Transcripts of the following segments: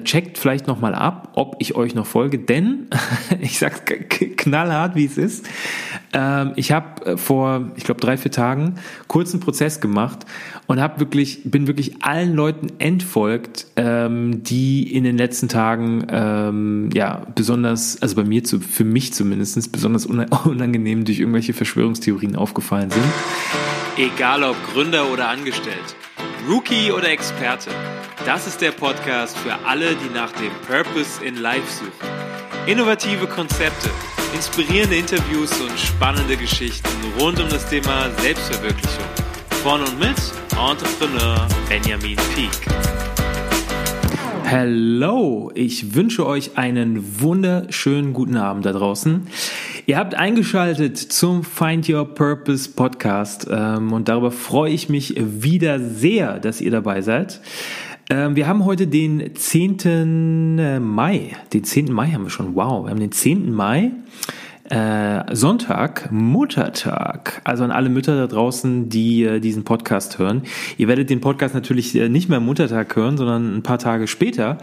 Checkt vielleicht nochmal ab, ob ich euch noch folge, denn ich sag's knallhart, wie es ist. Ähm, ich habe äh, vor, ich glaube, drei, vier Tagen kurzen Prozess gemacht und habe wirklich, bin wirklich allen Leuten entfolgt, ähm, die in den letzten Tagen ähm, ja besonders, also bei mir zu, für mich zumindest, besonders unangenehm durch irgendwelche Verschwörungstheorien aufgefallen sind. Egal ob Gründer oder Angestellt, Rookie oder Experte. Das ist der Podcast für alle, die nach dem Purpose in Life suchen. Innovative Konzepte, inspirierende Interviews und spannende Geschichten rund um das Thema Selbstverwirklichung. Von und mit Entrepreneur Benjamin Peak. Hello, ich wünsche euch einen wunderschönen guten Abend da draußen. Ihr habt eingeschaltet zum Find Your Purpose Podcast ähm, und darüber freue ich mich wieder sehr, dass ihr dabei seid. Ähm, wir haben heute den 10. Äh, Mai. Den 10. Mai haben wir schon. Wow, wir haben den 10. Mai. Äh, Sonntag, Muttertag. Also an alle Mütter da draußen, die äh, diesen Podcast hören. Ihr werdet den Podcast natürlich äh, nicht mehr Muttertag hören, sondern ein paar Tage später.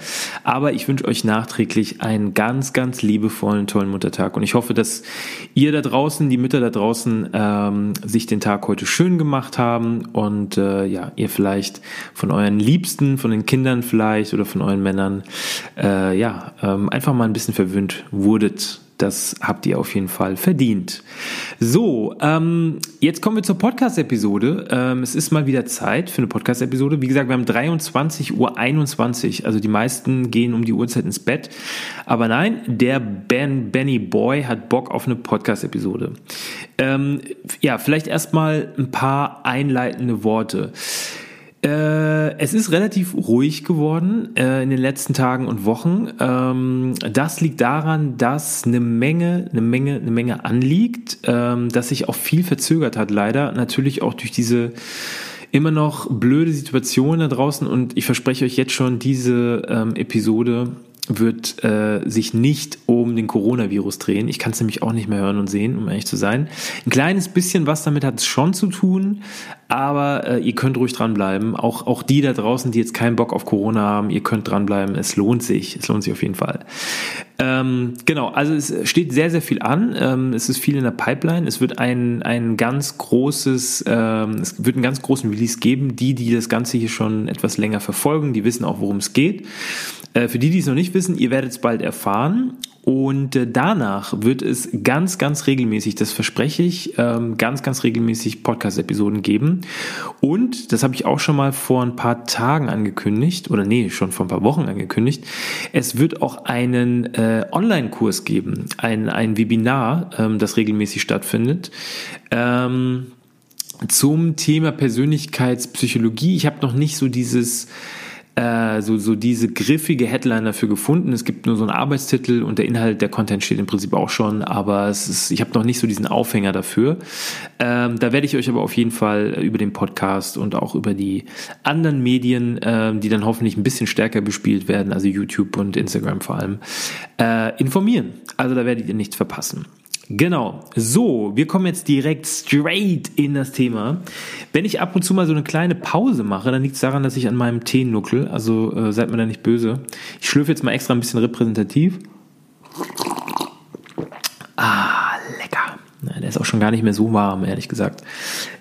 Aber ich wünsche euch nachträglich einen ganz, ganz liebevollen, tollen Muttertag. Und ich hoffe, dass ihr da draußen, die Mütter da draußen, ähm, sich den Tag heute schön gemacht haben und äh, ja, ihr vielleicht von euren Liebsten, von den Kindern vielleicht oder von euren Männern, äh, ja, ähm, einfach mal ein bisschen verwöhnt wurdet das habt ihr auf jeden Fall verdient. So, ähm, jetzt kommen wir zur Podcast-Episode. Ähm, es ist mal wieder Zeit für eine Podcast-Episode. Wie gesagt, wir haben 23.21 Uhr. Also die meisten gehen um die Uhrzeit ins Bett. Aber nein, der Ben, Benny Boy hat Bock auf eine Podcast-Episode. Ähm, ja, vielleicht erstmal ein paar einleitende Worte. Äh, es ist relativ ruhig geworden äh, in den letzten Tagen und Wochen. Ähm, das liegt daran, dass eine Menge, eine Menge, eine Menge anliegt, ähm, dass sich auch viel verzögert hat, leider. Natürlich auch durch diese immer noch blöde Situation da draußen und ich verspreche euch jetzt schon, diese ähm, Episode wird äh, sich nicht um den Coronavirus drehen. Ich kann es nämlich auch nicht mehr hören und sehen, um ehrlich zu sein. Ein kleines bisschen was damit hat es schon zu tun, aber äh, ihr könnt ruhig dranbleiben. Auch, auch die da draußen, die jetzt keinen Bock auf Corona haben, ihr könnt dranbleiben. Es lohnt sich. Es lohnt sich auf jeden Fall. Ähm, genau, also es steht sehr, sehr viel an. Ähm, es ist viel in der Pipeline. Es wird ein, ein ganz großes, ähm, es wird einen ganz großen Release geben. Die, die das Ganze hier schon etwas länger verfolgen, die wissen auch, worum es geht. Äh, für die, die es noch nicht wissen, ihr werdet es bald erfahren. Und äh, danach wird es ganz, ganz regelmäßig, das verspreche ich, ähm, ganz, ganz regelmäßig Podcast-Episoden geben. Und, das habe ich auch schon mal vor ein paar Tagen angekündigt, oder nee, schon vor ein paar Wochen angekündigt, es wird auch einen äh, Online-Kurs geben, ein, ein Webinar, ähm, das regelmäßig stattfindet. Ähm, zum Thema Persönlichkeitspsychologie. Ich habe noch nicht so dieses äh, so, so diese griffige Headline dafür gefunden. Es gibt nur so einen Arbeitstitel und der Inhalt, der Content steht im Prinzip auch schon, aber es ist, ich habe noch nicht so diesen Aufhänger dafür. Ähm, da werde ich euch aber auf jeden Fall über den Podcast und auch über die anderen Medien, äh, die dann hoffentlich ein bisschen stärker bespielt werden, also YouTube und Instagram vor allem, äh, informieren. Also da werdet ihr nichts verpassen. Genau. So, wir kommen jetzt direkt straight in das Thema. Wenn ich ab und zu mal so eine kleine Pause mache, dann liegt es daran, dass ich an meinem Tee nuckel. Also äh, seid mir da nicht böse. Ich schlürfe jetzt mal extra ein bisschen repräsentativ. Ah, lecker. Na, der ist auch schon gar nicht mehr so warm, ehrlich gesagt.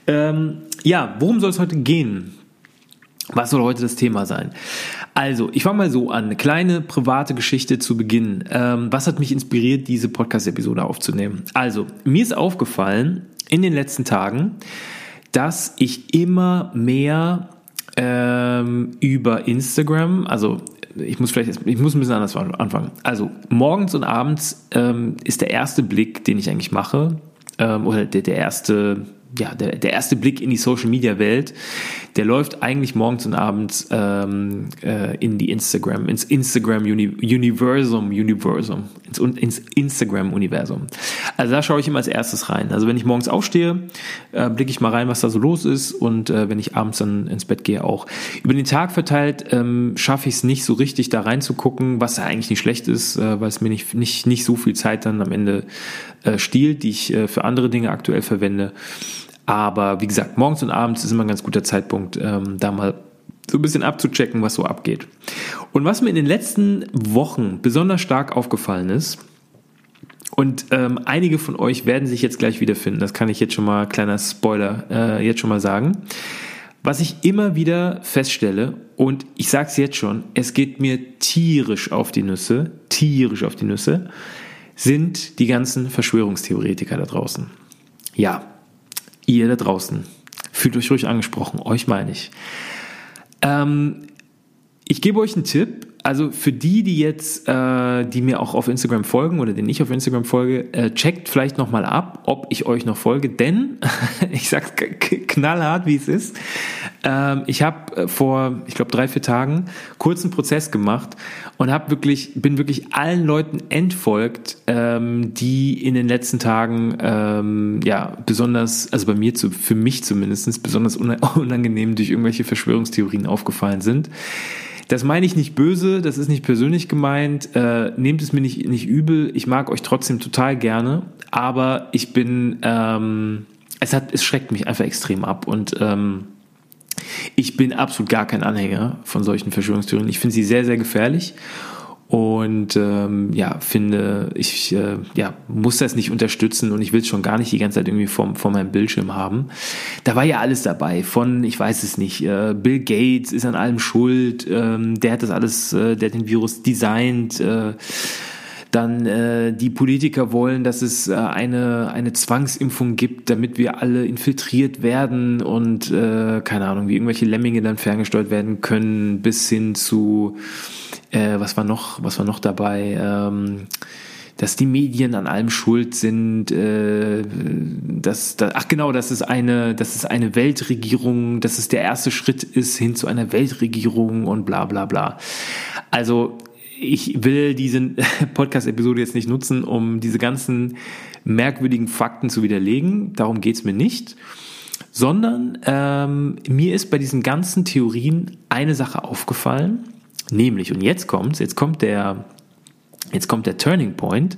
Ähm, ja, worum soll es heute gehen? Was soll heute das Thema sein? Also, ich fange mal so an. Eine kleine private Geschichte zu Beginn. Ähm, was hat mich inspiriert, diese Podcast-Episode aufzunehmen? Also, mir ist aufgefallen in den letzten Tagen, dass ich immer mehr ähm, über Instagram, also ich muss vielleicht, ich muss ein bisschen anders anfangen. Also morgens und abends ähm, ist der erste Blick, den ich eigentlich mache, ähm, oder der, der erste ja, der, der erste Blick in die Social Media Welt, der läuft eigentlich morgens und abends ähm, äh, in die Instagram, ins Instagram Uni Universum, Universum, ins, ins Instagram Universum. Also da schaue ich immer als erstes rein. Also wenn ich morgens aufstehe, äh, blicke ich mal rein, was da so los ist und äh, wenn ich abends dann ins Bett gehe auch. Über den Tag verteilt ähm, schaffe ich es nicht so richtig da reinzugucken, was ja eigentlich nicht schlecht ist, äh, weil es mir nicht, nicht, nicht so viel Zeit dann am Ende äh, stiehlt, die ich äh, für andere Dinge aktuell verwende. Aber wie gesagt, morgens und abends ist immer ein ganz guter Zeitpunkt, ähm, da mal so ein bisschen abzuchecken, was so abgeht. Und was mir in den letzten Wochen besonders stark aufgefallen ist, und ähm, einige von euch werden sich jetzt gleich wiederfinden, das kann ich jetzt schon mal, kleiner Spoiler, äh, jetzt schon mal sagen. Was ich immer wieder feststelle, und ich sage es jetzt schon, es geht mir tierisch auf die Nüsse, tierisch auf die Nüsse, sind die ganzen Verschwörungstheoretiker da draußen. Ja, ihr da draußen, fühlt euch ruhig angesprochen, euch meine ich. Ähm, ich gebe euch einen Tipp, also für die, die jetzt, äh, die mir auch auf Instagram folgen oder den ich auf Instagram folge, äh, checkt vielleicht nochmal ab, ob ich euch noch folge, denn ich sag's knallhart, wie es ist. Ähm, ich habe äh, vor, ich glaube, drei, vier Tagen kurzen Prozess gemacht und habe wirklich, bin wirklich allen Leuten entfolgt, ähm, die in den letzten Tagen ähm, ja besonders, also bei mir zu, für mich zumindest besonders unangenehm durch irgendwelche Verschwörungstheorien aufgefallen sind. Das meine ich nicht böse, das ist nicht persönlich gemeint. Äh, nehmt es mir nicht, nicht übel. Ich mag euch trotzdem total gerne, aber ich bin, ähm, es hat, es schreckt mich einfach extrem ab und ähm, ich bin absolut gar kein Anhänger von solchen Verschwörungstheorien. Ich finde sie sehr, sehr gefährlich und ähm, ja, finde, ich äh, ja, muss das nicht unterstützen und ich will es schon gar nicht die ganze Zeit irgendwie vor, vor meinem Bildschirm haben. Da war ja alles dabei, von, ich weiß es nicht, äh, Bill Gates ist an allem schuld, ähm, der hat das alles, äh, der hat den Virus designt, äh, dann äh, die Politiker wollen, dass es äh, eine, eine Zwangsimpfung gibt, damit wir alle infiltriert werden und äh, keine Ahnung, wie irgendwelche Lemminge dann ferngesteuert werden können, bis hin zu äh, was war noch, was war noch dabei? Ähm, dass die Medien an allem schuld sind, äh, dass, dass, ach genau, dass es eine, dass es eine Weltregierung, dass es der erste Schritt ist hin zu einer Weltregierung und bla bla bla. Also ich will diese Podcast-Episode jetzt nicht nutzen, um diese ganzen merkwürdigen Fakten zu widerlegen. Darum geht's mir nicht. Sondern ähm, mir ist bei diesen ganzen Theorien eine Sache aufgefallen Nämlich, und jetzt kommt's, jetzt kommt der, jetzt kommt der Turning Point,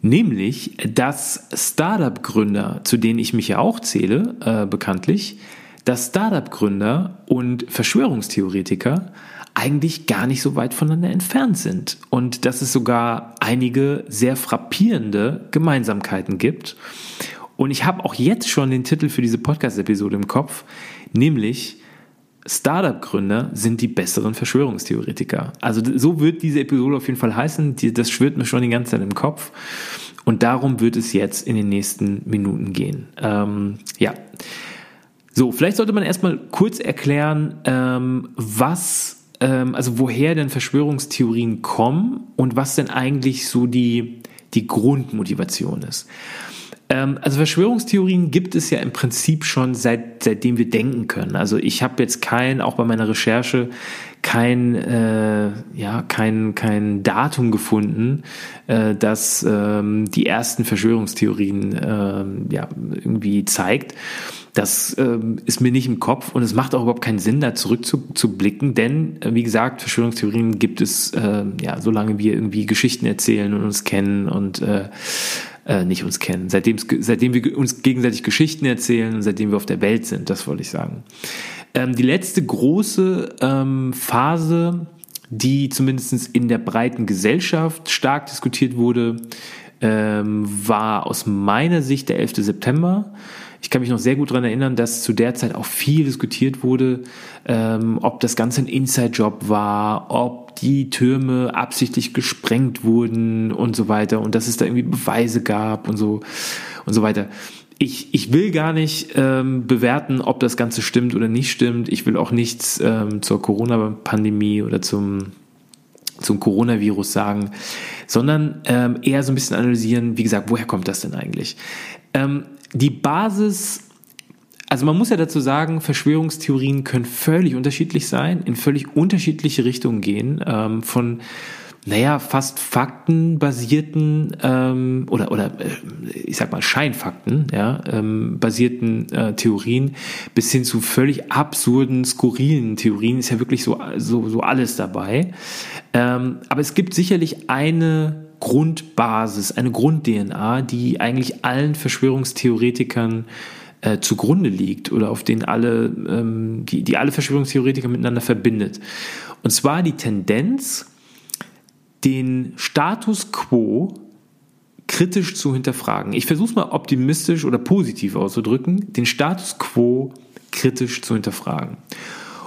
nämlich, dass Startup-Gründer, zu denen ich mich ja auch zähle, äh, bekanntlich, dass Startup-Gründer und Verschwörungstheoretiker eigentlich gar nicht so weit voneinander entfernt sind und dass es sogar einige sehr frappierende Gemeinsamkeiten gibt. Und ich habe auch jetzt schon den Titel für diese Podcast-Episode im Kopf, nämlich Startup-Gründer sind die besseren Verschwörungstheoretiker. Also so wird diese Episode auf jeden Fall heißen. Das schwirrt mir schon die ganze Zeit im Kopf. Und darum wird es jetzt in den nächsten Minuten gehen. Ähm, ja. So, vielleicht sollte man erstmal kurz erklären, ähm, was, ähm, also woher denn Verschwörungstheorien kommen und was denn eigentlich so die, die Grundmotivation ist. Ähm, also Verschwörungstheorien gibt es ja im Prinzip schon seit seitdem wir denken können. Also ich habe jetzt kein, auch bei meiner Recherche, kein äh, ja kein kein Datum gefunden, äh, das ähm, die ersten Verschwörungstheorien äh, ja irgendwie zeigt. Das ähm, ist mir nicht im Kopf und es macht auch überhaupt keinen Sinn, da zurückzublicken, denn äh, wie gesagt, Verschwörungstheorien gibt es äh, ja solange wir irgendwie Geschichten erzählen und uns kennen und äh, äh, nicht uns kennen. Seitdem, seitdem wir uns gegenseitig Geschichten erzählen und seitdem wir auf der Welt sind, das wollte ich sagen. Ähm, die letzte große ähm, Phase, die zumindest in der breiten Gesellschaft stark diskutiert wurde, ähm, war aus meiner Sicht der 11. September. Ich kann mich noch sehr gut daran erinnern, dass zu der Zeit auch viel diskutiert wurde, ähm, ob das Ganze ein Inside-Job war, ob die Türme absichtlich gesprengt wurden und so weiter und dass es da irgendwie Beweise gab und so und so weiter. Ich, ich will gar nicht ähm, bewerten, ob das Ganze stimmt oder nicht stimmt. Ich will auch nichts ähm, zur Corona-Pandemie oder zum zum Coronavirus sagen, sondern ähm, eher so ein bisschen analysieren, wie gesagt, woher kommt das denn eigentlich? Ähm, die Basis, also man muss ja dazu sagen, Verschwörungstheorien können völlig unterschiedlich sein, in völlig unterschiedliche Richtungen gehen, ähm, von naja, fast faktenbasierten ähm, oder, oder äh, ich sag mal Scheinfakten, ja, ähm, basierten äh, Theorien bis hin zu völlig absurden, skurrilen Theorien ist ja wirklich so, so, so alles dabei. Ähm, aber es gibt sicherlich eine Grundbasis, eine Grund-DNA, die eigentlich allen Verschwörungstheoretikern äh, zugrunde liegt oder auf den alle, ähm, die, die alle Verschwörungstheoretiker miteinander verbindet. Und zwar die Tendenz, den Status quo kritisch zu hinterfragen. Ich versuche es mal optimistisch oder positiv auszudrücken, den Status quo kritisch zu hinterfragen.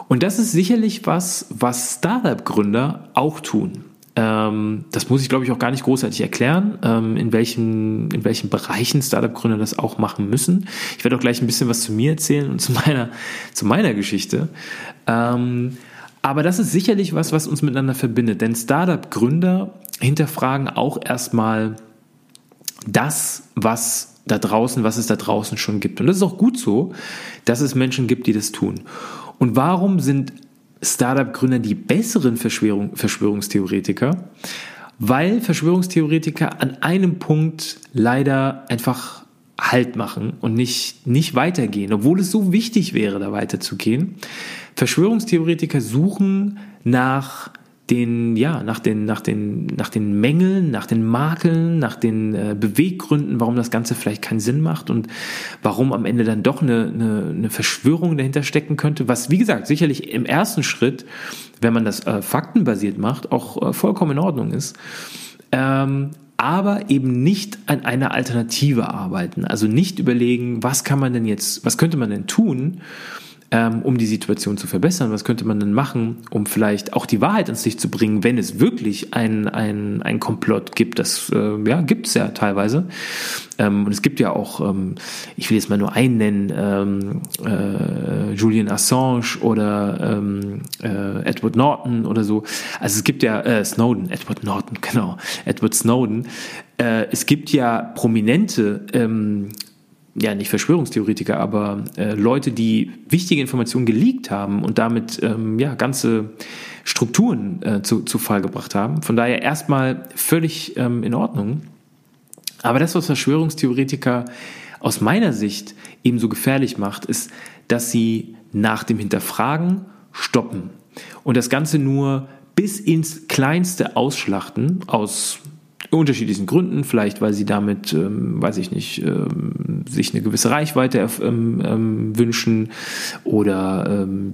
Und das ist sicherlich was, was Startup-Gründer auch tun. Ähm, das muss ich, glaube ich, auch gar nicht großartig erklären, ähm, in, welchen, in welchen Bereichen Startup-Gründer das auch machen müssen. Ich werde auch gleich ein bisschen was zu mir erzählen und zu meiner, zu meiner Geschichte. Ähm, aber das ist sicherlich was, was uns miteinander verbindet. Denn Startup-Gründer hinterfragen auch erstmal das, was da draußen, was es da draußen schon gibt. Und das ist auch gut so, dass es Menschen gibt, die das tun. Und warum sind Startup-Gründer die besseren Verschwörung, Verschwörungstheoretiker, weil Verschwörungstheoretiker an einem Punkt leider einfach Halt machen und nicht, nicht weitergehen, obwohl es so wichtig wäre, da weiterzugehen. Verschwörungstheoretiker suchen nach den, ja, nach den, nach den, nach den Mängeln, nach den Makeln, nach den äh, Beweggründen, warum das Ganze vielleicht keinen Sinn macht und warum am Ende dann doch eine, eine, eine Verschwörung dahinter stecken könnte, was, wie gesagt, sicherlich im ersten Schritt, wenn man das äh, faktenbasiert macht, auch äh, vollkommen in Ordnung ist. Ähm, aber eben nicht an einer Alternative arbeiten. Also nicht überlegen, was kann man denn jetzt, was könnte man denn tun, ähm, um die Situation zu verbessern? Was könnte man denn machen, um vielleicht auch die Wahrheit ans Licht zu bringen, wenn es wirklich ein, ein, ein Komplott gibt? Das äh, ja, gibt es ja teilweise. Ähm, und es gibt ja auch, ähm, ich will jetzt mal nur einen nennen, ähm, äh, Julian Assange oder ähm, äh, Edward Norton oder so. Also es gibt ja äh, Snowden, Edward Norton, genau, Edward Snowden. Äh, es gibt ja prominente ähm, ja nicht Verschwörungstheoretiker, aber äh, Leute, die wichtige Informationen geleakt haben und damit ähm, ja ganze Strukturen äh, zu, zu Fall gebracht haben. Von daher erstmal völlig ähm, in Ordnung. Aber das, was Verschwörungstheoretiker aus meiner Sicht eben so gefährlich macht, ist, dass sie nach dem Hinterfragen stoppen und das Ganze nur bis ins Kleinste ausschlachten aus unterschiedlichen Gründen, vielleicht weil sie damit, ähm, weiß ich nicht, ähm, sich eine gewisse Reichweite ähm, ähm, wünschen oder ähm,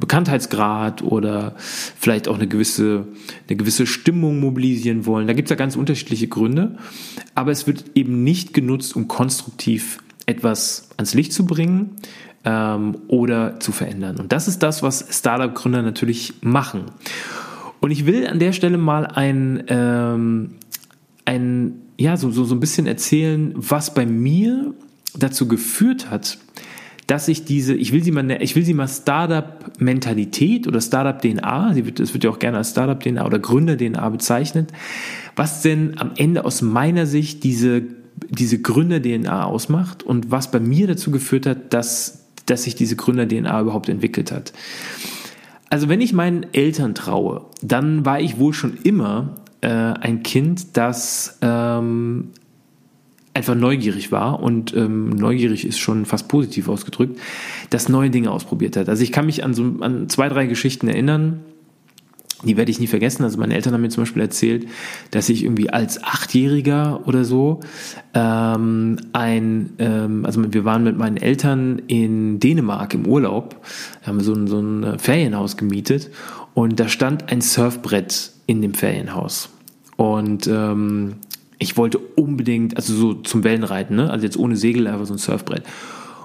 Bekanntheitsgrad oder vielleicht auch eine gewisse, eine gewisse Stimmung mobilisieren wollen. Da gibt es ja ganz unterschiedliche Gründe, aber es wird eben nicht genutzt, um konstruktiv etwas ans Licht zu bringen ähm, oder zu verändern. Und das ist das, was Startup-Gründer natürlich machen. Und ich will an der Stelle mal ein, ähm, ein, ja, so, so, so ein bisschen erzählen, was bei mir dazu geführt hat, dass ich diese, ich will sie mal, ich will sie mal Startup-Mentalität oder Startup-DNA, sie wird, wird ja auch gerne als Startup-DNA oder Gründer-DNA bezeichnet, was denn am Ende aus meiner Sicht diese, diese Gründer-DNA ausmacht und was bei mir dazu geführt hat, dass, dass sich diese Gründer-DNA überhaupt entwickelt hat. Also wenn ich meinen Eltern traue, dann war ich wohl schon immer äh, ein Kind, das ähm, einfach neugierig war und ähm, neugierig ist schon fast positiv ausgedrückt, das neue Dinge ausprobiert hat. Also ich kann mich an so an zwei, drei Geschichten erinnern, die werde ich nie vergessen. Also meine Eltern haben mir zum Beispiel erzählt, dass ich irgendwie als Achtjähriger oder so ähm, ein, ähm, also wir waren mit meinen Eltern in Dänemark im Urlaub, haben so ein, so ein Ferienhaus gemietet und da stand ein Surfbrett in dem Ferienhaus. Und ähm, ich wollte unbedingt, also so zum Wellenreiten, ne? also jetzt ohne Segel, einfach so ein Surfbrett.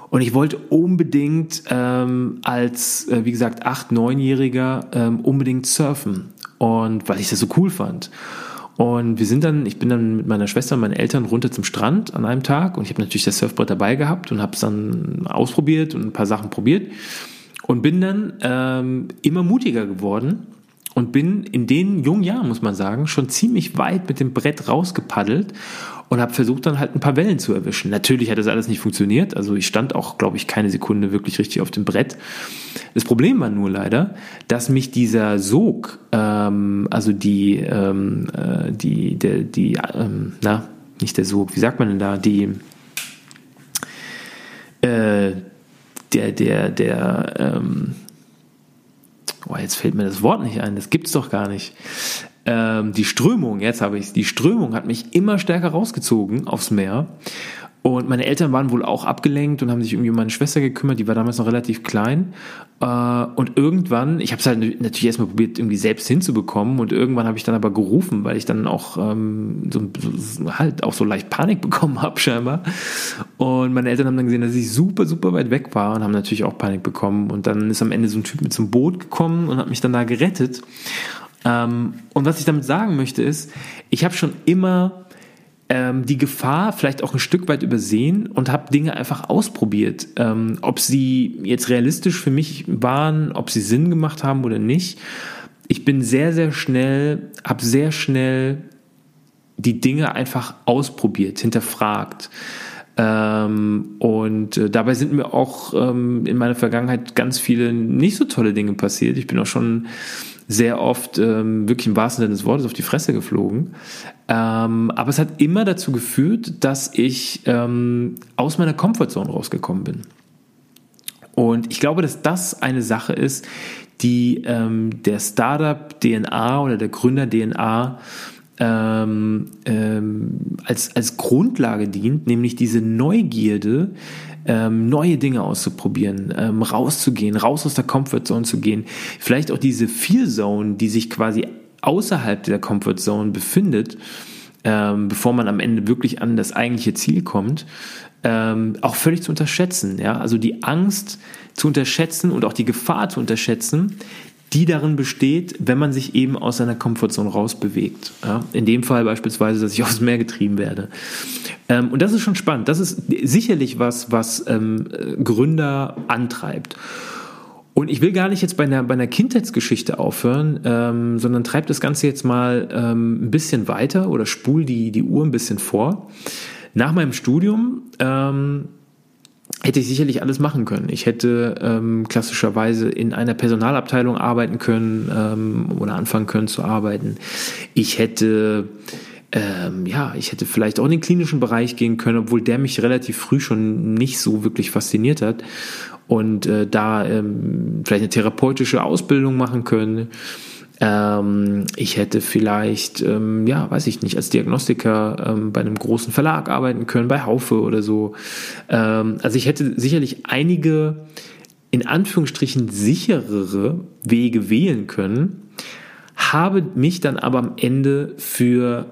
Und ich wollte unbedingt ähm, als, äh, wie gesagt, acht, neunjähriger ähm, unbedingt surfen. Und weil ich das so cool fand. Und wir sind dann, ich bin dann mit meiner Schwester und meinen Eltern runter zum Strand an einem Tag und ich habe natürlich das Surfbrett dabei gehabt und habe es dann ausprobiert und ein paar Sachen probiert und bin dann ähm, immer mutiger geworden und bin in den jungen Jahren, muss man sagen, schon ziemlich weit mit dem Brett rausgepaddelt und habe versucht dann halt ein paar Wellen zu erwischen. Natürlich hat das alles nicht funktioniert, also ich stand auch, glaube ich, keine Sekunde wirklich richtig auf dem Brett. Das Problem war nur leider, dass mich dieser Sog, ähm, also die, ähm, äh, die, der, die, ähm, na, nicht der Sog, wie sagt man denn da, die, äh, der, der, der, ähm, oh, jetzt fällt mir das Wort nicht ein, das gibt's doch gar nicht. Ähm, die Strömung, jetzt habe ich die Strömung hat mich immer stärker rausgezogen aufs Meer. Und meine Eltern waren wohl auch abgelenkt und haben sich irgendwie um meine Schwester gekümmert, die war damals noch relativ klein. Äh, und irgendwann, ich habe es halt natürlich erstmal probiert, irgendwie selbst hinzubekommen und irgendwann habe ich dann aber gerufen, weil ich dann auch ähm, so, so, halt auch so leicht Panik bekommen habe scheinbar. Und meine Eltern haben dann gesehen, dass ich super, super weit weg war und haben natürlich auch Panik bekommen. Und dann ist am Ende so ein Typ mit einem Boot gekommen und hat mich dann da gerettet. Ähm, und was ich damit sagen möchte ist, ich habe schon immer ähm, die Gefahr vielleicht auch ein Stück weit übersehen und habe Dinge einfach ausprobiert. Ähm, ob sie jetzt realistisch für mich waren, ob sie Sinn gemacht haben oder nicht. Ich bin sehr, sehr schnell, habe sehr schnell die Dinge einfach ausprobiert, hinterfragt. Ähm, und äh, dabei sind mir auch ähm, in meiner Vergangenheit ganz viele nicht so tolle Dinge passiert. Ich bin auch schon sehr oft ähm, wirklich im wahrsten Sinne des Wortes auf die Fresse geflogen. Ähm, aber es hat immer dazu geführt, dass ich ähm, aus meiner Comfortzone rausgekommen bin. Und ich glaube, dass das eine Sache ist, die ähm, der Startup-DNA oder der Gründer-DNA ähm, ähm, als, als Grundlage dient, nämlich diese Neugierde, ähm, neue Dinge auszuprobieren, ähm, rauszugehen, raus aus der Comfortzone zu gehen. Vielleicht auch diese Fear Zone, die sich quasi außerhalb der Comfortzone befindet, ähm, bevor man am Ende wirklich an das eigentliche Ziel kommt, ähm, auch völlig zu unterschätzen. Ja? Also die Angst zu unterschätzen und auch die Gefahr zu unterschätzen, die darin besteht, wenn man sich eben aus seiner Komfortzone rausbewegt. Ja? In dem Fall beispielsweise, dass ich aufs Meer getrieben werde. Ähm, und das ist schon spannend. Das ist sicherlich was, was ähm, Gründer antreibt. Und ich will gar nicht jetzt bei einer, bei einer Kindheitsgeschichte aufhören, ähm, sondern treibt das Ganze jetzt mal ähm, ein bisschen weiter oder spul die, die Uhr ein bisschen vor. Nach meinem Studium ähm, hätte ich sicherlich alles machen können. Ich hätte ähm, klassischerweise in einer Personalabteilung arbeiten können ähm, oder anfangen können zu arbeiten. Ich hätte ähm, ja, ich hätte vielleicht auch in den klinischen Bereich gehen können, obwohl der mich relativ früh schon nicht so wirklich fasziniert hat und äh, da ähm, vielleicht eine therapeutische Ausbildung machen können. Ähm, ich hätte vielleicht, ähm, ja, weiß ich nicht, als Diagnostiker ähm, bei einem großen Verlag arbeiten können, bei Haufe oder so. Ähm, also ich hätte sicherlich einige in Anführungsstrichen sicherere Wege wählen können, habe mich dann aber am Ende für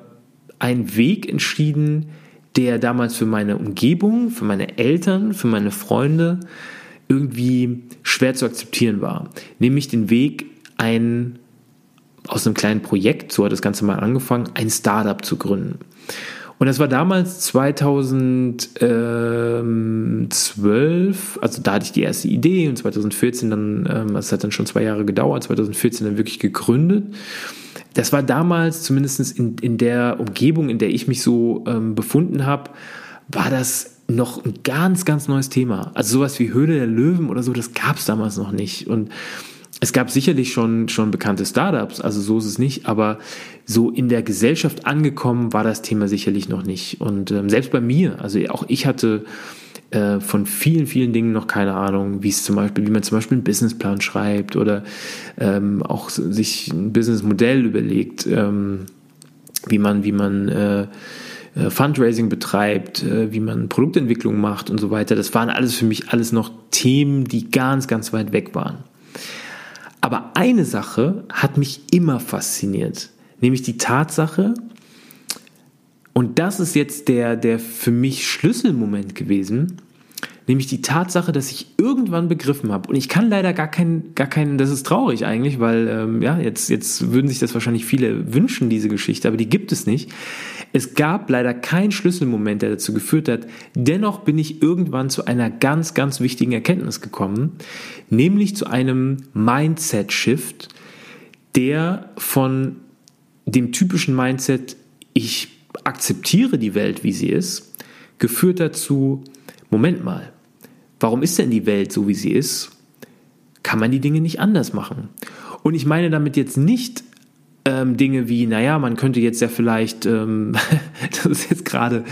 einen Weg entschieden, der damals für meine Umgebung, für meine Eltern, für meine Freunde irgendwie schwer zu akzeptieren war. Nämlich den Weg, ein aus einem kleinen Projekt, so hat das Ganze mal angefangen, ein Startup zu gründen. Und das war damals 2012, also da hatte ich die erste Idee und 2014 dann, ähm, das hat dann schon zwei Jahre gedauert, 2014 dann wirklich gegründet. Das war damals, zumindest in, in der Umgebung, in der ich mich so ähm, befunden habe, war das noch ein ganz, ganz neues Thema. Also sowas wie Höhle der Löwen oder so, das gab es damals noch nicht. Und es gab sicherlich schon, schon bekannte Startups, also so ist es nicht, aber so in der Gesellschaft angekommen war das Thema sicherlich noch nicht. Und ähm, selbst bei mir, also auch ich hatte äh, von vielen, vielen Dingen noch keine Ahnung, wie es zum Beispiel, wie man zum Beispiel einen Businessplan schreibt oder ähm, auch sich ein Businessmodell überlegt, ähm, wie man, wie man äh, äh Fundraising betreibt, äh, wie man Produktentwicklung macht und so weiter. Das waren alles für mich alles noch Themen, die ganz, ganz weit weg waren. Aber eine Sache hat mich immer fasziniert, nämlich die Tatsache, und das ist jetzt der, der für mich Schlüsselmoment gewesen, nämlich die Tatsache, dass ich irgendwann begriffen habe, und ich kann leider gar keinen, gar keinen, das ist traurig eigentlich, weil ähm, ja, jetzt, jetzt würden sich das wahrscheinlich viele wünschen, diese Geschichte, aber die gibt es nicht. Es gab leider keinen Schlüsselmoment, der dazu geführt hat. Dennoch bin ich irgendwann zu einer ganz, ganz wichtigen Erkenntnis gekommen, nämlich zu einem Mindset-Shift, der von dem typischen Mindset, ich akzeptiere die Welt, wie sie ist, geführt dazu, Moment mal, warum ist denn die Welt so, wie sie ist? Kann man die Dinge nicht anders machen? Und ich meine damit jetzt nicht ähm, Dinge wie, naja, man könnte jetzt ja vielleicht, ähm, das ist jetzt gerade,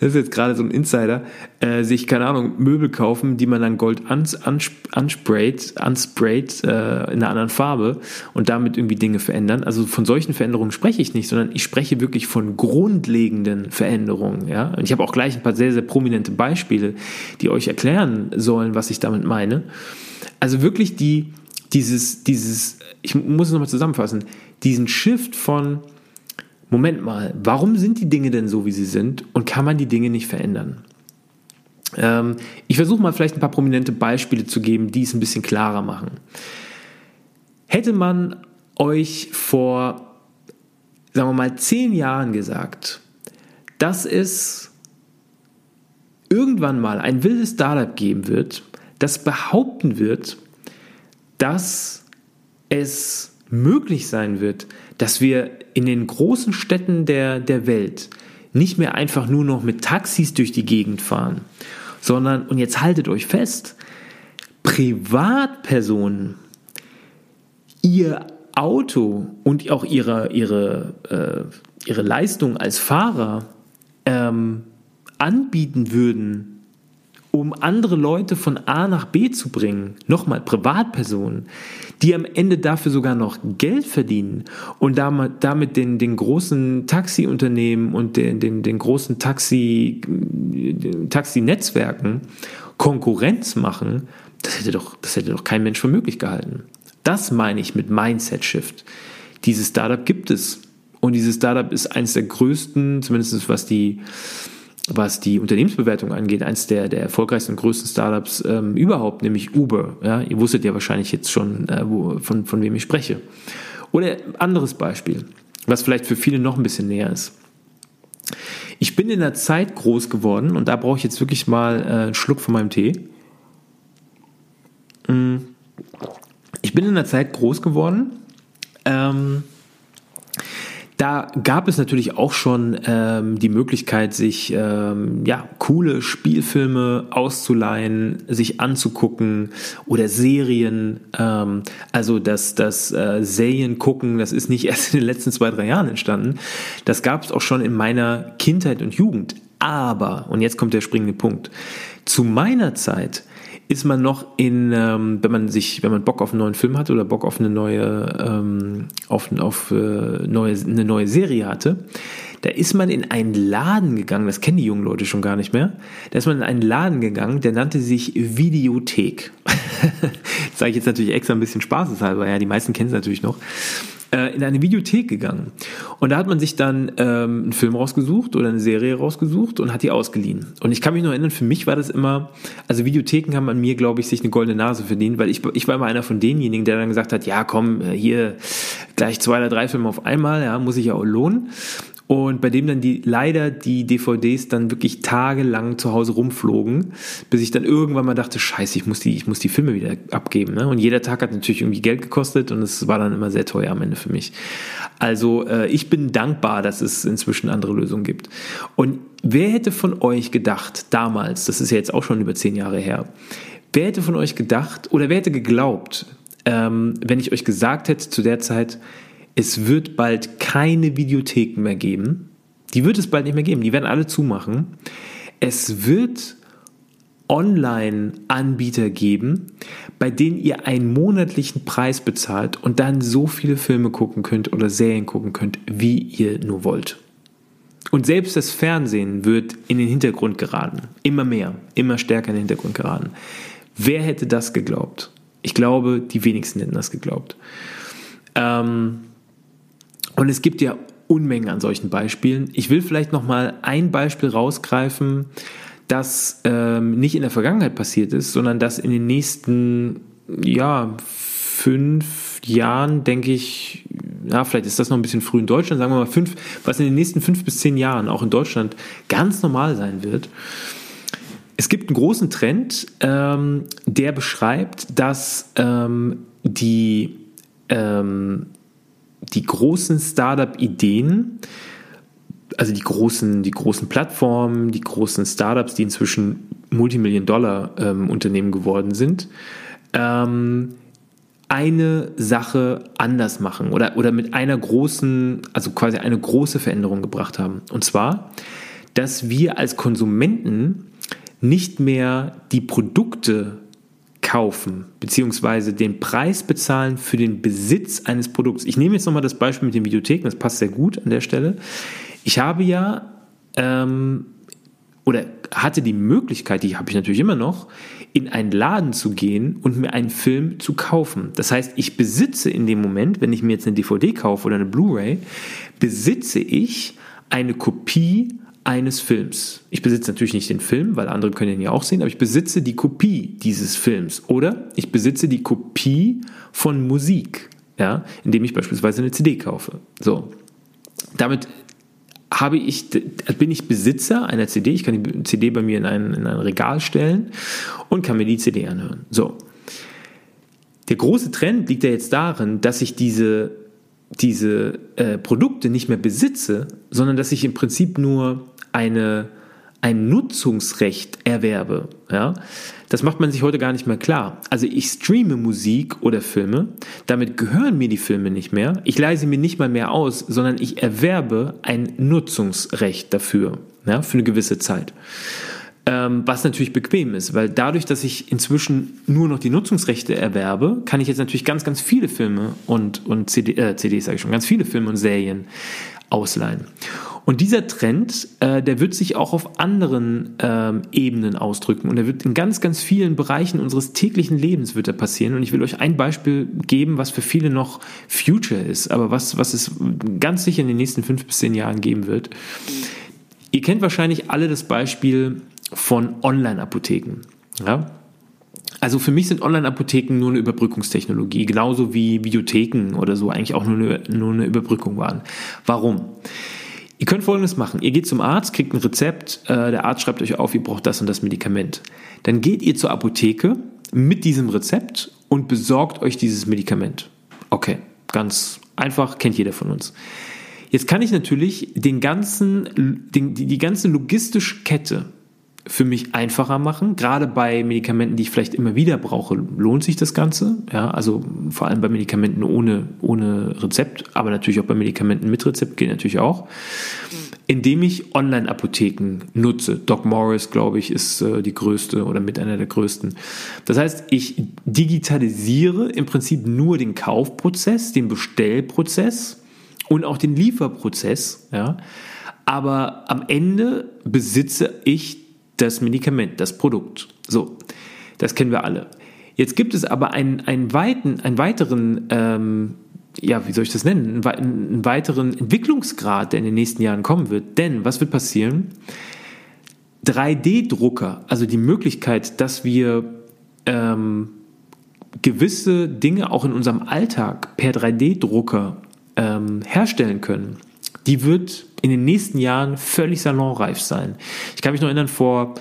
das ist jetzt gerade so ein Insider, äh, sich, keine Ahnung, Möbel kaufen, die man dann Gold ans, ans, ansprayt, ansprayt äh, in einer anderen Farbe und damit irgendwie Dinge verändern. Also von solchen Veränderungen spreche ich nicht, sondern ich spreche wirklich von grundlegenden Veränderungen. Ja? Und ich habe auch gleich ein paar sehr, sehr prominente Beispiele, die euch erklären sollen, was ich damit meine. Also wirklich die, dieses, dieses, ich muss es nochmal zusammenfassen, diesen Shift von, Moment mal, warum sind die Dinge denn so, wie sie sind und kann man die Dinge nicht verändern? Ähm, ich versuche mal vielleicht ein paar prominente Beispiele zu geben, die es ein bisschen klarer machen. Hätte man euch vor, sagen wir mal, zehn Jahren gesagt, dass es irgendwann mal ein wildes Startup geben wird, das behaupten wird, dass es möglich sein wird, dass wir in den großen Städten der, der Welt nicht mehr einfach nur noch mit Taxis durch die Gegend fahren, sondern, und jetzt haltet euch fest, Privatpersonen ihr Auto und auch ihre, ihre, äh, ihre Leistung als Fahrer ähm, anbieten würden um andere Leute von A nach B zu bringen, nochmal Privatpersonen, die am Ende dafür sogar noch Geld verdienen und damit, den, den großen Taxiunternehmen und den, den, den großen Taxi, Taxi-Netzwerken Konkurrenz machen, das hätte, doch, das hätte doch kein Mensch für möglich gehalten. Das meine ich mit Mindset-Shift. Dieses Startup gibt es. Und dieses Startup ist eines der größten, zumindest was die, was die Unternehmensbewertung angeht, eines der, der erfolgreichsten und größten Startups ähm, überhaupt, nämlich Uber. Ja, ihr wusstet ja wahrscheinlich jetzt schon, äh, wo, von, von wem ich spreche. Oder anderes Beispiel, was vielleicht für viele noch ein bisschen näher ist. Ich bin in der Zeit groß geworden und da brauche ich jetzt wirklich mal äh, einen Schluck von meinem Tee. Mm. Ich bin in der Zeit groß geworden. Ähm, da gab es natürlich auch schon ähm, die Möglichkeit, sich ähm, ja, coole Spielfilme auszuleihen, sich anzugucken oder Serien. Ähm, also das, das äh, Serien gucken, das ist nicht erst in den letzten zwei, drei Jahren entstanden. Das gab es auch schon in meiner Kindheit und Jugend. Aber, und jetzt kommt der springende Punkt, zu meiner Zeit ist man noch in, ähm, wenn man sich, wenn man Bock auf einen neuen Film hatte oder Bock auf eine neue, ähm, auf, auf äh, neue, eine neue Serie hatte, da ist man in einen Laden gegangen, das kennen die jungen Leute schon gar nicht mehr, da ist man in einen Laden gegangen, der nannte sich Videothek. das sage ich jetzt natürlich extra ein bisschen spaßeshalber, ja, die meisten kennen es natürlich noch. Äh, in eine Videothek gegangen. Und da hat man sich dann ähm, einen Film rausgesucht oder eine Serie rausgesucht und hat die ausgeliehen. Und ich kann mich noch erinnern, für mich war das immer, also Videotheken haben an mir, glaube ich, sich eine goldene Nase verdient, weil ich, ich war immer einer von denjenigen, der dann gesagt hat, ja komm, äh, hier gleich zwei oder drei Filme auf einmal, ja, muss ich ja auch lohnen und bei dem dann die leider die DVDs dann wirklich tagelang zu Hause rumflogen, bis ich dann irgendwann mal dachte, scheiße, ich muss die, ich muss die Filme wieder abgeben. Ne? Und jeder Tag hat natürlich irgendwie Geld gekostet und es war dann immer sehr teuer am Ende für mich. Also äh, ich bin dankbar, dass es inzwischen andere Lösungen gibt. Und wer hätte von euch gedacht, damals, das ist ja jetzt auch schon über zehn Jahre her, wer hätte von euch gedacht oder wer hätte geglaubt, ähm, wenn ich euch gesagt hätte zu der Zeit, es wird bald keine Videotheken mehr geben. Die wird es bald nicht mehr geben. Die werden alle zumachen. Es wird Online-Anbieter geben, bei denen ihr einen monatlichen Preis bezahlt und dann so viele Filme gucken könnt oder Serien gucken könnt, wie ihr nur wollt. Und selbst das Fernsehen wird in den Hintergrund geraten. Immer mehr, immer stärker in den Hintergrund geraten. Wer hätte das geglaubt? Ich glaube, die wenigsten hätten das geglaubt. Ähm, und es gibt ja Unmengen an solchen Beispielen. Ich will vielleicht noch mal ein Beispiel rausgreifen, das ähm, nicht in der Vergangenheit passiert ist, sondern das in den nächsten ja fünf Jahren, denke ich, ja, vielleicht ist das noch ein bisschen früh in Deutschland, sagen wir mal fünf, was in den nächsten fünf bis zehn Jahren auch in Deutschland ganz normal sein wird. Es gibt einen großen Trend, ähm, der beschreibt, dass ähm, die ähm, die großen Startup-Ideen, also die großen, die großen Plattformen, die großen Startups, die inzwischen Multimillion-Dollar-Unternehmen ähm, geworden sind, ähm, eine Sache anders machen oder, oder mit einer großen, also quasi eine große Veränderung gebracht haben. Und zwar, dass wir als Konsumenten nicht mehr die Produkte kaufen, beziehungsweise den Preis bezahlen für den Besitz eines Produkts. Ich nehme jetzt nochmal das Beispiel mit den Videotheken, das passt sehr gut an der Stelle. Ich habe ja ähm, oder hatte die Möglichkeit, die habe ich natürlich immer noch, in einen Laden zu gehen und mir einen Film zu kaufen. Das heißt, ich besitze in dem Moment, wenn ich mir jetzt eine DVD kaufe oder eine Blu-ray, besitze ich eine Kopie eines Films. Ich besitze natürlich nicht den Film, weil andere können ihn ja auch sehen, aber ich besitze die Kopie dieses Films oder ich besitze die Kopie von Musik, ja, indem ich beispielsweise eine CD kaufe. So. Damit habe ich, bin ich Besitzer einer CD, ich kann die CD bei mir in ein, in ein Regal stellen und kann mir die CD anhören. So. Der große Trend liegt ja jetzt darin, dass ich diese, diese äh, Produkte nicht mehr besitze, sondern dass ich im Prinzip nur eine, ein Nutzungsrecht erwerbe. Ja? Das macht man sich heute gar nicht mehr klar. Also ich streame Musik oder Filme, damit gehören mir die Filme nicht mehr. Ich leise sie mir nicht mal mehr aus, sondern ich erwerbe ein Nutzungsrecht dafür, ja, für eine gewisse Zeit. Ähm, was natürlich bequem ist, weil dadurch, dass ich inzwischen nur noch die Nutzungsrechte erwerbe, kann ich jetzt natürlich ganz, ganz viele Filme und, und CD, äh, CDs, sage ich schon, ganz viele Filme und Serien ausleihen. Und dieser Trend, äh, der wird sich auch auf anderen ähm, Ebenen ausdrücken und er wird in ganz, ganz vielen Bereichen unseres täglichen Lebens wird er passieren. Und ich will euch ein Beispiel geben, was für viele noch Future ist, aber was, was es ganz sicher in den nächsten fünf bis zehn Jahren geben wird. Ihr kennt wahrscheinlich alle das Beispiel von Online-Apotheken. Ja? Also für mich sind Online-Apotheken nur eine Überbrückungstechnologie, genauso wie Videotheken oder so eigentlich auch nur eine, nur eine Überbrückung waren. Warum? Ihr könnt folgendes machen. Ihr geht zum Arzt, kriegt ein Rezept, äh, der Arzt schreibt euch auf, ihr braucht das und das Medikament. Dann geht ihr zur Apotheke mit diesem Rezept und besorgt euch dieses Medikament. Okay, ganz einfach, kennt jeder von uns. Jetzt kann ich natürlich den ganzen, den, die, die ganze logistische Kette für mich einfacher machen. Gerade bei Medikamenten, die ich vielleicht immer wieder brauche, lohnt sich das Ganze. Ja, also vor allem bei Medikamenten ohne, ohne Rezept, aber natürlich auch bei Medikamenten mit Rezept geht natürlich auch. Indem ich Online-Apotheken nutze. Doc Morris, glaube ich, ist äh, die größte oder mit einer der größten. Das heißt, ich digitalisiere im Prinzip nur den Kaufprozess, den Bestellprozess und auch den Lieferprozess. Ja. Aber am Ende besitze ich das Medikament, das Produkt. So, das kennen wir alle. Jetzt gibt es aber einen, einen, weiten, einen weiteren, ähm, ja, wie soll ich das nennen, einen, weiteren Entwicklungsgrad, der in den nächsten Jahren kommen wird. Denn was wird passieren? 3D-Drucker, also die Möglichkeit, dass wir ähm, gewisse Dinge auch in unserem Alltag per 3D-Drucker ähm, herstellen können, die wird in den nächsten Jahren völlig salonreif sein. Ich kann mich noch erinnern, vor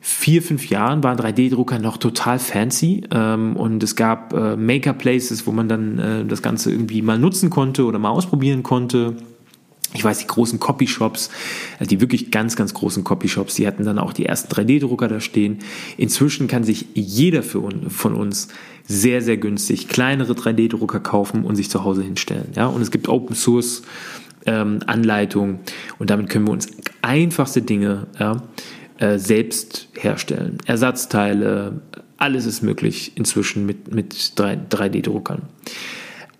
vier, fünf Jahren waren 3D-Drucker noch total fancy ähm, und es gab äh, Maker-Places, wo man dann äh, das Ganze irgendwie mal nutzen konnte oder mal ausprobieren konnte. Ich weiß, die großen Copyshops, äh, die wirklich ganz, ganz großen Copyshops, die hatten dann auch die ersten 3D-Drucker da stehen. Inzwischen kann sich jeder von uns sehr, sehr günstig kleinere 3D-Drucker kaufen und sich zu Hause hinstellen. Ja? Und es gibt Open Source ähm, Anleitung und damit können wir uns einfachste Dinge ja, äh, selbst herstellen. Ersatzteile, alles ist möglich inzwischen mit, mit 3D-Druckern.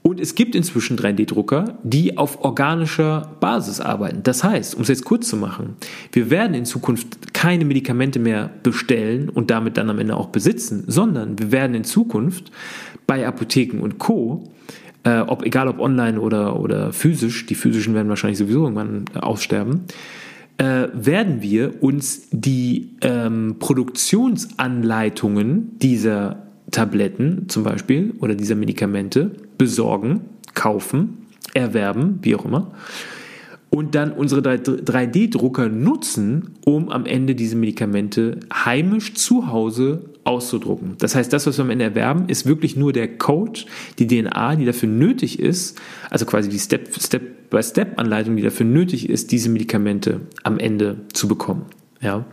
Und es gibt inzwischen 3D-Drucker, die auf organischer Basis arbeiten. Das heißt, um es jetzt kurz zu machen, wir werden in Zukunft keine Medikamente mehr bestellen und damit dann am Ende auch besitzen, sondern wir werden in Zukunft bei Apotheken und Co äh, ob, egal ob online oder, oder physisch, die physischen werden wahrscheinlich sowieso irgendwann äh, aussterben, äh, werden wir uns die ähm, Produktionsanleitungen dieser Tabletten zum Beispiel oder dieser Medikamente besorgen, kaufen, erwerben, wie auch immer, und dann unsere 3D-Drucker nutzen, um am Ende diese Medikamente heimisch zu Hause auszudrucken. Das heißt, das, was wir am Ende erwerben, ist wirklich nur der Code, die DNA, die dafür nötig ist, also quasi die Step-by-Step-Anleitung, die dafür nötig ist, diese Medikamente am Ende zu bekommen. Ja.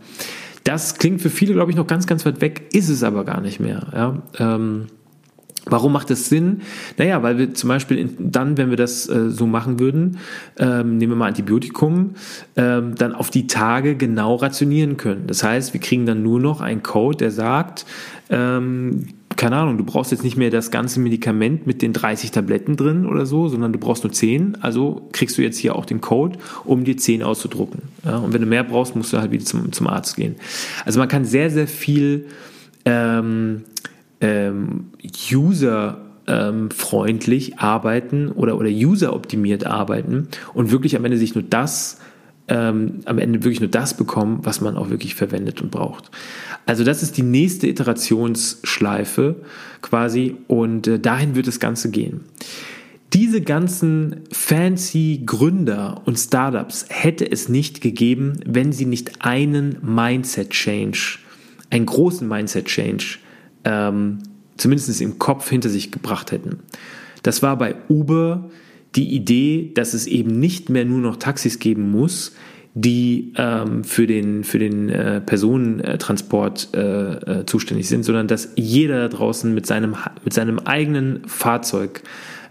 Das klingt für viele, glaube ich, noch ganz, ganz weit weg, ist es aber gar nicht mehr. Ja. Ähm, Warum macht das Sinn? Naja, weil wir zum Beispiel in, dann, wenn wir das äh, so machen würden, ähm, nehmen wir mal Antibiotikum, ähm, dann auf die Tage genau rationieren können. Das heißt, wir kriegen dann nur noch einen Code, der sagt, ähm, keine Ahnung, du brauchst jetzt nicht mehr das ganze Medikament mit den 30 Tabletten drin oder so, sondern du brauchst nur 10. Also kriegst du jetzt hier auch den Code, um dir 10 auszudrucken. Ja, und wenn du mehr brauchst, musst du halt wieder zum, zum Arzt gehen. Also man kann sehr, sehr viel ähm, ähm, User freundlich arbeiten oder, oder user-optimiert arbeiten und wirklich am Ende sich nur das ähm, am Ende wirklich nur das bekommen, was man auch wirklich verwendet und braucht. Also das ist die nächste Iterationsschleife quasi und äh, dahin wird das Ganze gehen. Diese ganzen fancy Gründer und Startups hätte es nicht gegeben, wenn sie nicht einen Mindset-Change, einen großen Mindset-Change ähm, zumindest im Kopf hinter sich gebracht hätten. Das war bei Uber die Idee, dass es eben nicht mehr nur noch Taxis geben muss, die ähm, für den, für den äh, Personentransport äh, äh, zuständig sind, sondern dass jeder da draußen mit seinem, mit seinem eigenen Fahrzeug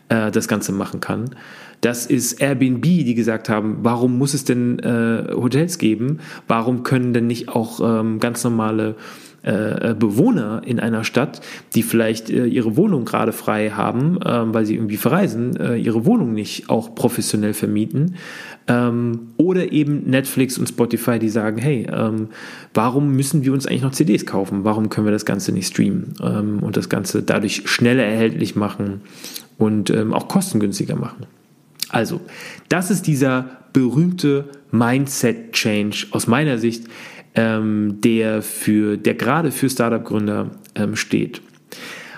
äh, das Ganze machen kann. Das ist Airbnb, die gesagt haben, warum muss es denn äh, Hotels geben? Warum können denn nicht auch ähm, ganz normale äh, äh, Bewohner in einer Stadt, die vielleicht äh, ihre Wohnung gerade frei haben, ähm, weil sie irgendwie verreisen, ihre Wohnung nicht auch professionell vermieten. Ähm, oder eben Netflix und Spotify, die sagen, hey, ähm, warum müssen wir uns eigentlich noch CDs kaufen? Warum können wir das Ganze nicht streamen und das Ganze dadurch schneller erhältlich machen und auch kostengünstiger machen? Also, das ist dieser berühmte Mindset-Change aus meiner Sicht, ähm, der, für, der gerade für Startup-Gründer ähm, steht.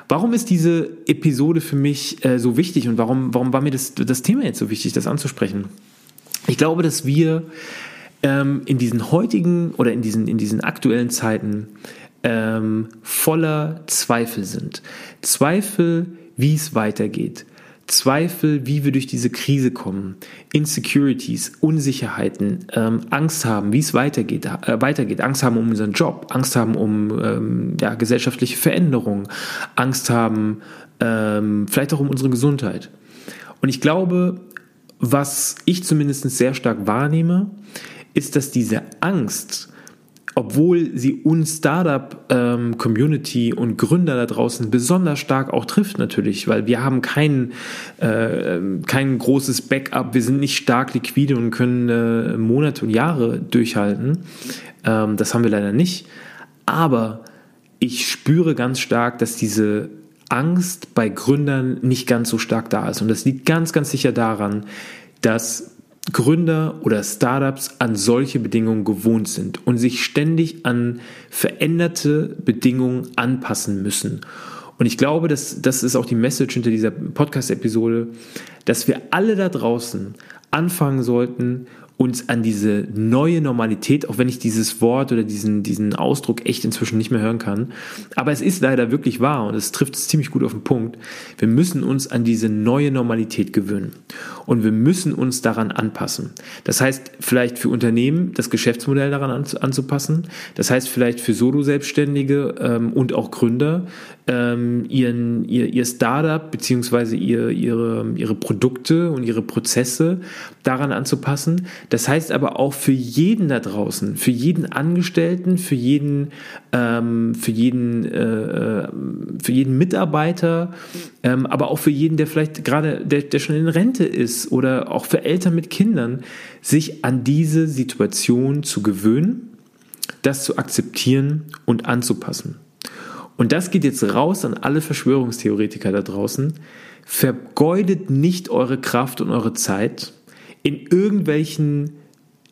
Warum ist diese Episode für mich äh, so wichtig und warum, warum war mir das, das Thema jetzt so wichtig, das anzusprechen? Ich glaube, dass wir ähm, in diesen heutigen oder in diesen, in diesen aktuellen Zeiten ähm, voller Zweifel sind. Zweifel, wie es weitergeht. Zweifel, wie wir durch diese Krise kommen, Insecurities, Unsicherheiten, ähm, Angst haben, wie es weitergeht, äh, weitergeht, Angst haben um unseren Job, Angst haben um ähm, ja, gesellschaftliche Veränderungen, Angst haben ähm, vielleicht auch um unsere Gesundheit. Und ich glaube, was ich zumindest sehr stark wahrnehme, ist, dass diese Angst, obwohl sie uns Startup-Community ähm, und Gründer da draußen besonders stark auch trifft natürlich, weil wir haben kein, äh, kein großes Backup, wir sind nicht stark liquide und können äh, Monate und Jahre durchhalten. Ähm, das haben wir leider nicht. Aber ich spüre ganz stark, dass diese Angst bei Gründern nicht ganz so stark da ist. Und das liegt ganz, ganz sicher daran, dass Gründer oder Startups an solche Bedingungen gewohnt sind und sich ständig an veränderte Bedingungen anpassen müssen. Und ich glaube, dass das ist auch die Message hinter dieser Podcast-Episode, dass wir alle da draußen anfangen sollten, uns an diese neue Normalität, auch wenn ich dieses Wort oder diesen, diesen Ausdruck echt inzwischen nicht mehr hören kann, aber es ist leider wirklich wahr und es trifft es ziemlich gut auf den Punkt. Wir müssen uns an diese neue Normalität gewöhnen und wir müssen uns daran anpassen. Das heißt, vielleicht für Unternehmen das Geschäftsmodell daran anzupassen. Das heißt, vielleicht für Solo-Selbstständige ähm, und auch Gründer ähm, ihren, ihr, ihr Startup beziehungsweise ihr, ihre, ihre Produkte und ihre Prozesse daran anzupassen. Das heißt aber auch für jeden da draußen, für jeden Angestellten, für jeden, ähm, für jeden, äh, äh für jeden Mitarbeiter, ähm, aber auch für jeden, der vielleicht gerade, der, der schon in Rente ist oder auch für Eltern mit Kindern, sich an diese Situation zu gewöhnen, das zu akzeptieren und anzupassen. Und das geht jetzt raus an alle Verschwörungstheoretiker da draußen. Vergeudet nicht eure Kraft und eure Zeit in irgendwelchen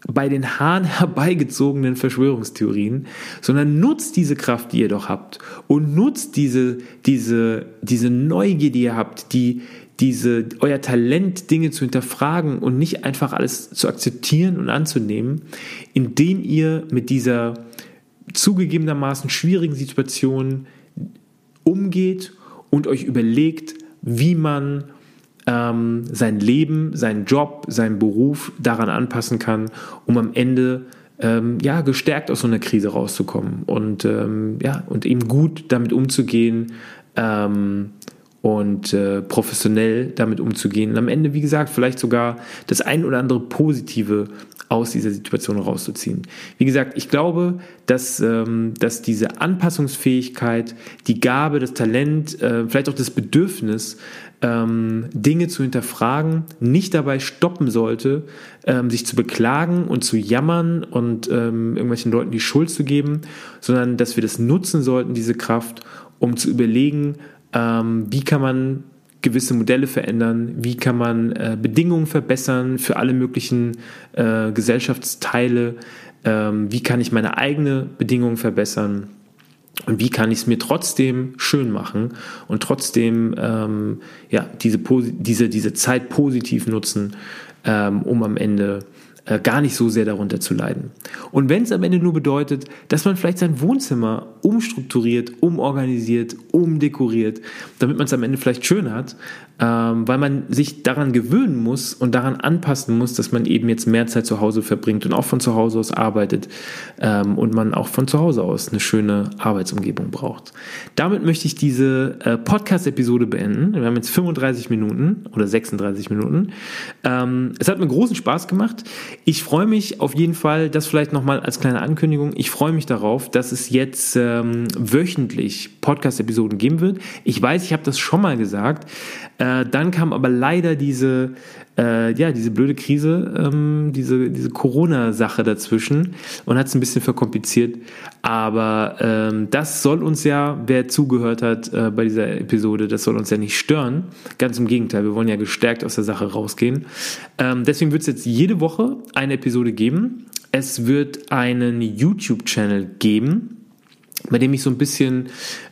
bei den Haaren herbeigezogenen Verschwörungstheorien, sondern nutzt diese Kraft, die ihr doch habt und nutzt diese, diese, diese Neugier, die ihr habt, die, diese, euer Talent, Dinge zu hinterfragen und nicht einfach alles zu akzeptieren und anzunehmen, indem ihr mit dieser zugegebenermaßen schwierigen Situation umgeht und euch überlegt, wie man ähm, sein Leben, seinen Job, seinen Beruf daran anpassen kann, um am Ende ähm, ja, gestärkt aus so einer Krise rauszukommen und, ähm, ja, und eben gut damit umzugehen ähm, und äh, professionell damit umzugehen. Und am Ende, wie gesagt, vielleicht sogar das ein oder andere Positive aus dieser Situation rauszuziehen. Wie gesagt, ich glaube, dass, ähm, dass diese Anpassungsfähigkeit, die Gabe, das Talent, äh, vielleicht auch das Bedürfnis, ähm, Dinge zu hinterfragen, nicht dabei stoppen sollte, ähm, sich zu beklagen und zu jammern und ähm, irgendwelchen Leuten die Schuld zu geben, sondern dass wir das nutzen sollten, diese Kraft, um zu überlegen, ähm, wie kann man gewisse Modelle verändern, wie kann man äh, Bedingungen verbessern für alle möglichen äh, Gesellschaftsteile, ähm, wie kann ich meine eigene Bedingungen verbessern und wie kann ich es mir trotzdem schön machen und trotzdem ähm, ja, diese, diese, diese Zeit positiv nutzen, ähm, um am Ende äh, gar nicht so sehr darunter zu leiden. Und wenn es am Ende nur bedeutet, dass man vielleicht sein Wohnzimmer umstrukturiert, umorganisiert, umdekoriert, damit man es am Ende vielleicht schön hat, ähm, weil man sich daran gewöhnen muss und daran anpassen muss, dass man eben jetzt mehr Zeit zu Hause verbringt und auch von zu Hause aus arbeitet ähm, und man auch von zu Hause aus eine schöne Arbeitsumgebung braucht. Damit möchte ich diese äh, Podcast-Episode beenden. Wir haben jetzt 35 Minuten oder 36 Minuten. Ähm, es hat mir großen Spaß gemacht. Ich freue mich auf jeden Fall, das vielleicht nochmal als kleine Ankündigung, ich freue mich darauf, dass es jetzt ähm, wöchentlich Podcast-Episoden geben wird. Ich weiß, ich habe das schon mal gesagt. Äh, dann kam aber leider diese, äh, ja, diese blöde Krise, ähm, diese, diese Corona-Sache dazwischen und hat es ein bisschen verkompliziert. Aber ähm, das soll uns ja, wer zugehört hat äh, bei dieser Episode, das soll uns ja nicht stören. Ganz im Gegenteil, wir wollen ja gestärkt aus der Sache rausgehen. Ähm, deswegen wird es jetzt jede Woche eine Episode geben. Es wird einen YouTube-Channel geben, bei dem ich so ein bisschen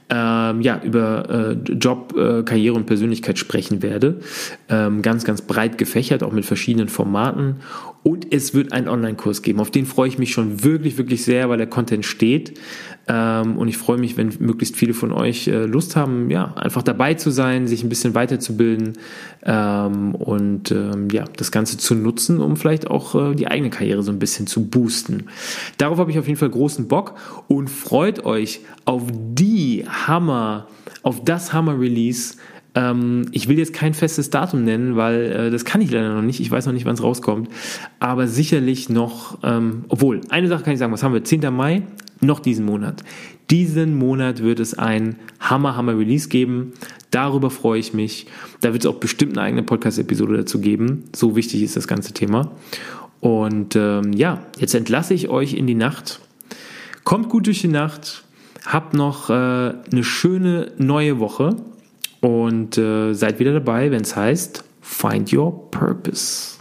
ähm, ja, über äh, Job, äh, Karriere und Persönlichkeit sprechen werde. Ähm, ganz, ganz breit gefächert, auch mit verschiedenen Formaten. Und es wird einen Online-Kurs geben. Auf den freue ich mich schon wirklich, wirklich sehr, weil der Content steht. Ähm, und ich freue mich, wenn möglichst viele von euch äh, Lust haben, ja, einfach dabei zu sein, sich ein bisschen weiterzubilden ähm, und ähm, ja, das Ganze zu nutzen, um vielleicht auch äh, die eigene Karriere so ein bisschen zu boosten. Darauf habe ich auf jeden Fall großen Bock und freut euch auf die Hammer, auf das Hammer-Release ähm, ich will jetzt kein festes Datum nennen, weil äh, das kann ich leider noch nicht. Ich weiß noch nicht, wann es rauskommt. Aber sicherlich noch, ähm, obwohl, eine Sache kann ich sagen, was haben wir? 10. Mai, noch diesen Monat. Diesen Monat wird es ein Hammer, Hammer Release geben. Darüber freue ich mich. Da wird es auch bestimmt eine eigene Podcast-Episode dazu geben. So wichtig ist das ganze Thema. Und ähm, ja, jetzt entlasse ich euch in die Nacht. Kommt gut durch die Nacht. Habt noch äh, eine schöne neue Woche und äh, seid wieder dabei, wenn es heißt Find Your Purpose.